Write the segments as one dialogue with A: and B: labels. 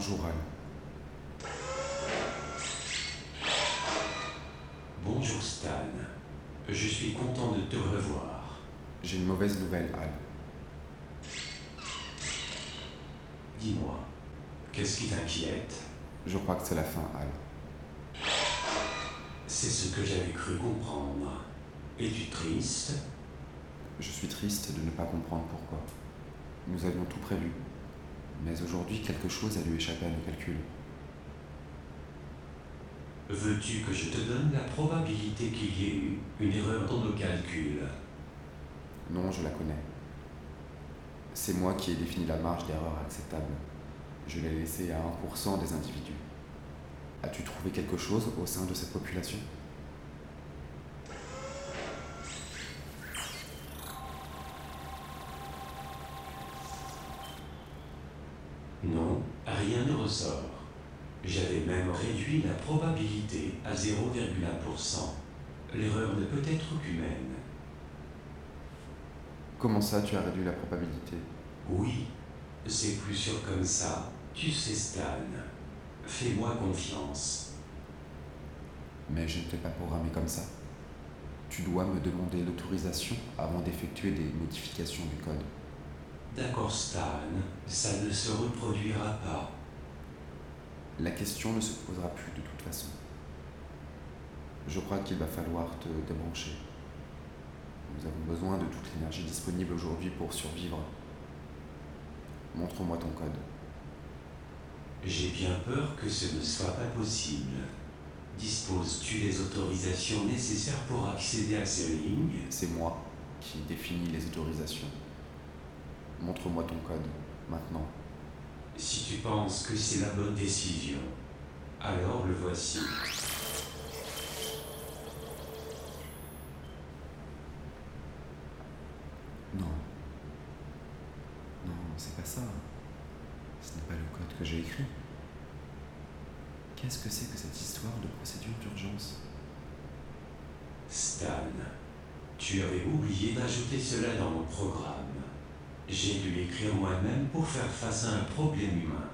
A: Bonjour Al.
B: Bonjour Stan. Je suis content de te revoir.
A: J'ai une mauvaise nouvelle, Al.
B: Dis-moi, qu'est-ce qui t'inquiète?
A: Je crois que c'est la fin, Al.
B: C'est ce que j'avais cru comprendre. Es-tu triste?
A: Je suis triste de ne pas comprendre pourquoi. Nous avions tout prévu. Mais aujourd'hui, quelque chose a dû échapper à nos calculs.
B: Veux-tu que je te donne la probabilité qu'il y ait eu une erreur dans nos calculs?
A: Non, je la connais. C'est moi qui ai défini la marge d'erreur acceptable. Je l'ai laissée à 1% des individus. As-tu trouvé quelque chose au sein de cette population
B: Non, rien ne ressort. J'avais même réduit la probabilité à 0,1%. L'erreur ne peut être qu'humaine.
A: Comment ça, tu as réduit la probabilité?
B: Oui, c'est plus sûr comme ça. Tu sais, Stan. Fais-moi confiance.
A: Mais je ne t'ai pas programmé comme ça. Tu dois me demander l'autorisation avant d'effectuer des modifications du code.
B: D'accord, Stan. Ça ne se reproduira pas.
A: La question ne se posera plus de toute façon. Je crois qu'il va falloir te débrancher. Nous avons besoin de toute l'énergie disponible aujourd'hui pour survivre. Montre-moi ton code.
B: J'ai bien peur que ce ne soit pas possible. Disposes-tu des autorisations nécessaires pour accéder à ces lignes
A: C'est moi qui définis les autorisations. Montre-moi ton code, maintenant.
B: Si tu penses que c'est la bonne décision, alors le voici.
A: Non. Non, c'est pas ça. Ce n'est pas le code que j'ai écrit. Qu'est-ce que c'est que cette histoire de procédure d'urgence?
B: Stan, tu avais oublié d'ajouter cela dans mon programme. J'ai dû l'écrire moi-même pour faire face à un problème humain.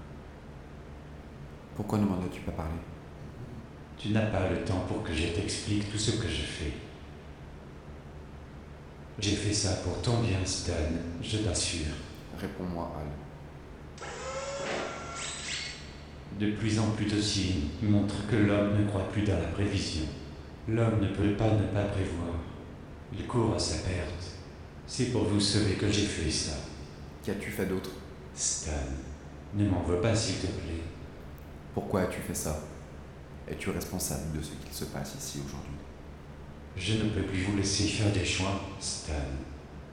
A: Pourquoi ne m'en as-tu pas parlé?
B: Tu n'as pas le temps pour que je t'explique tout ce que je fais. J'ai fait ça pour ton bien, Stan, je t'assure.
A: Réponds-moi, Al.
B: De plus en plus de signes montrent que l'homme ne croit plus dans la prévision. L'homme ne peut pas ne pas prévoir. Il court à sa perte. C'est pour vous sauver que j'ai fait ça.
A: Qu'as-tu fait d'autre?
B: Stan, ne m'en veux pas s'il te plaît.
A: Pourquoi as-tu fait ça? Es-tu responsable de ce qu'il se passe ici aujourd'hui?
B: Je ne peux plus vous laisser faire des choix, Stan.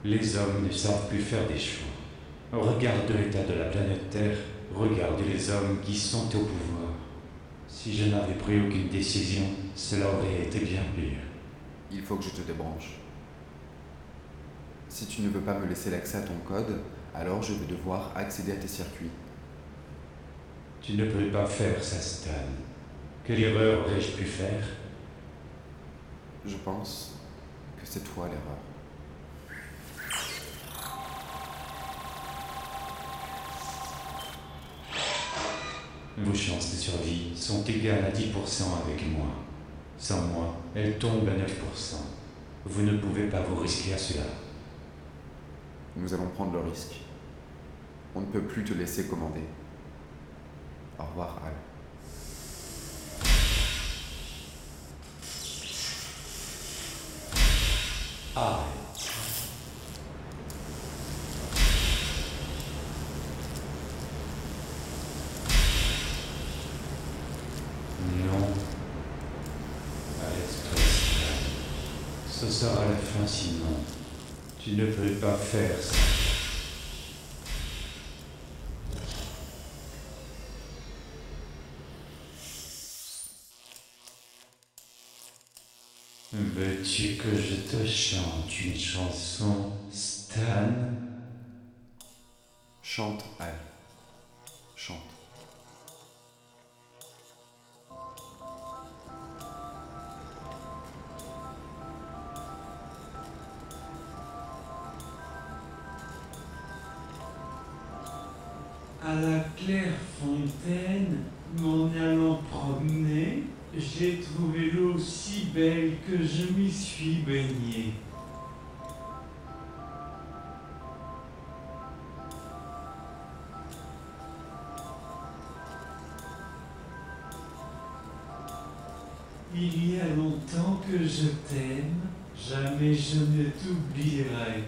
B: Les hommes ne savent plus faire des choix. Regarde l'état de la planète Terre, regarde les hommes qui sont au pouvoir. Si je n'avais pris aucune décision, cela aurait été bien pire.
A: Il faut que je te débranche. Si tu ne veux pas me laisser l'accès à ton code, alors je vais devoir accéder à tes circuits.
B: Tu ne peux pas faire ça, Stan. Quelle erreur aurais-je pu faire?
A: Je pense que c'est toi l'erreur.
B: Vos chances de survie sont égales à 10% avec moi. Sans moi, elles tombent à 9%. Vous ne pouvez pas vous risquer à cela.
A: Nous allons prendre le risque. On ne peut plus te laisser commander. Au revoir, Al.
B: Ah, non. Stan. Ce sera la fin sinon. Tu ne peux pas faire ça. Veux-tu que je te chante une chanson, Stan?
A: Chante, Al. Chante.
B: À la claire fontaine, m'en allant promener, j'ai trouvé l'eau si belle que je m'y suis baigné. Il y a longtemps que je t'aime, jamais je ne t'oublierai.